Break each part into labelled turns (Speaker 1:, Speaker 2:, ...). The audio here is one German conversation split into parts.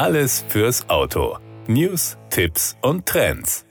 Speaker 1: Alles fürs Auto. News, Tipps und Trends.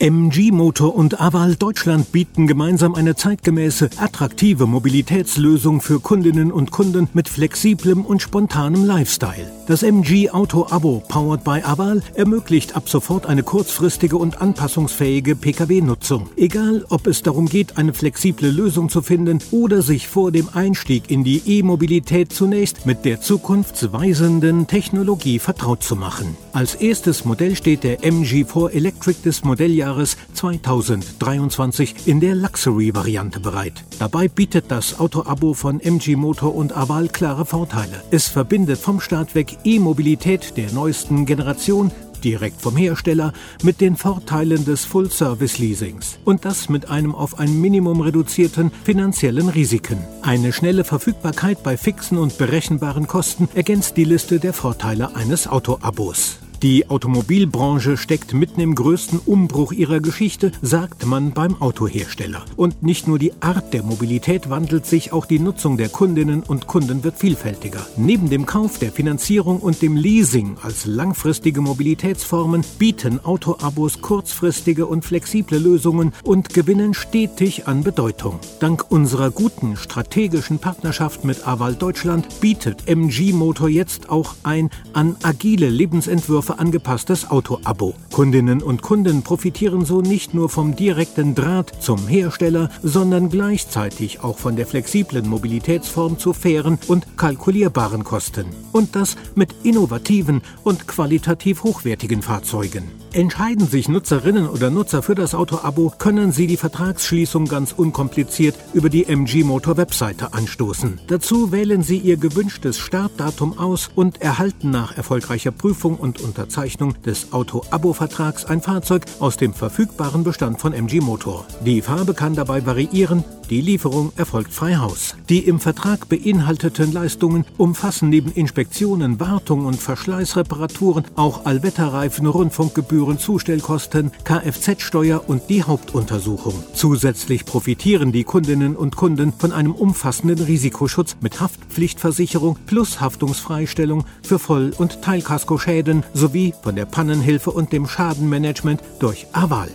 Speaker 2: MG Motor und Aval Deutschland bieten gemeinsam eine zeitgemäße, attraktive Mobilitätslösung für Kundinnen und Kunden mit flexiblem und spontanem Lifestyle. Das MG Auto Abo powered by Aval ermöglicht ab sofort eine kurzfristige und anpassungsfähige Pkw-Nutzung. Egal, ob es darum geht, eine flexible Lösung zu finden oder sich vor dem Einstieg in die E-Mobilität zunächst mit der zukunftsweisenden Technologie vertraut zu machen. Als erstes Modell steht der MG4 Electric des Modelljahres Jahres 2023 in der Luxury-Variante bereit. Dabei bietet das Auto-Abo von MG Motor und Aval klare Vorteile. Es verbindet vom Start weg E-Mobilität der neuesten Generation direkt vom Hersteller mit den Vorteilen des Full-Service-Leasings. Und das mit einem auf ein Minimum reduzierten finanziellen Risiken. Eine schnelle Verfügbarkeit bei fixen und berechenbaren Kosten ergänzt die Liste der Vorteile eines Auto-Abos. Die Automobilbranche steckt mitten im größten Umbruch ihrer Geschichte, sagt man beim Autohersteller. Und nicht nur die Art der Mobilität wandelt sich, auch die Nutzung der Kundinnen und Kunden wird vielfältiger. Neben dem Kauf, der Finanzierung und dem Leasing als langfristige Mobilitätsformen bieten Autoabos kurzfristige und flexible Lösungen und gewinnen stetig an Bedeutung. Dank unserer guten strategischen Partnerschaft mit Aval Deutschland bietet MG Motor jetzt auch ein an agile Lebensentwürfe Angepasstes Auto-Abo. Kundinnen und Kunden profitieren so nicht nur vom direkten Draht zum Hersteller, sondern gleichzeitig auch von der flexiblen Mobilitätsform zu fairen und kalkulierbaren Kosten. Und das mit innovativen und qualitativ hochwertigen Fahrzeugen. Entscheiden sich Nutzerinnen oder Nutzer für das Auto-Abo, können sie die Vertragsschließung ganz unkompliziert über die MG Motor Webseite anstoßen. Dazu wählen sie ihr gewünschtes Startdatum aus und erhalten nach erfolgreicher Prüfung und Unterzeichnung des Auto-Abo-Vertrags ein Fahrzeug aus dem verfügbaren Bestand von MG Motor. Die Farbe kann dabei variieren, die Lieferung erfolgt frei Haus. Die im Vertrag beinhalteten Leistungen umfassen neben Inspektionen, Wartung und Verschleißreparaturen auch Allwetterreifen, Rundfunkgebühren, Zustellkosten, Kfz-Steuer und die Hauptuntersuchung. Zusätzlich profitieren die Kundinnen und Kunden von einem umfassenden Risikoschutz mit Haftpflichtversicherung plus Haftungsfreistellung für Voll- und Teilkaskoschäden sowie von der Pannenhilfe und dem Schadenmanagement durch Aval.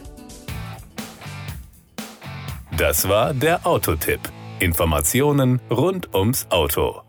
Speaker 1: Das war der Autotipp. Informationen rund ums Auto.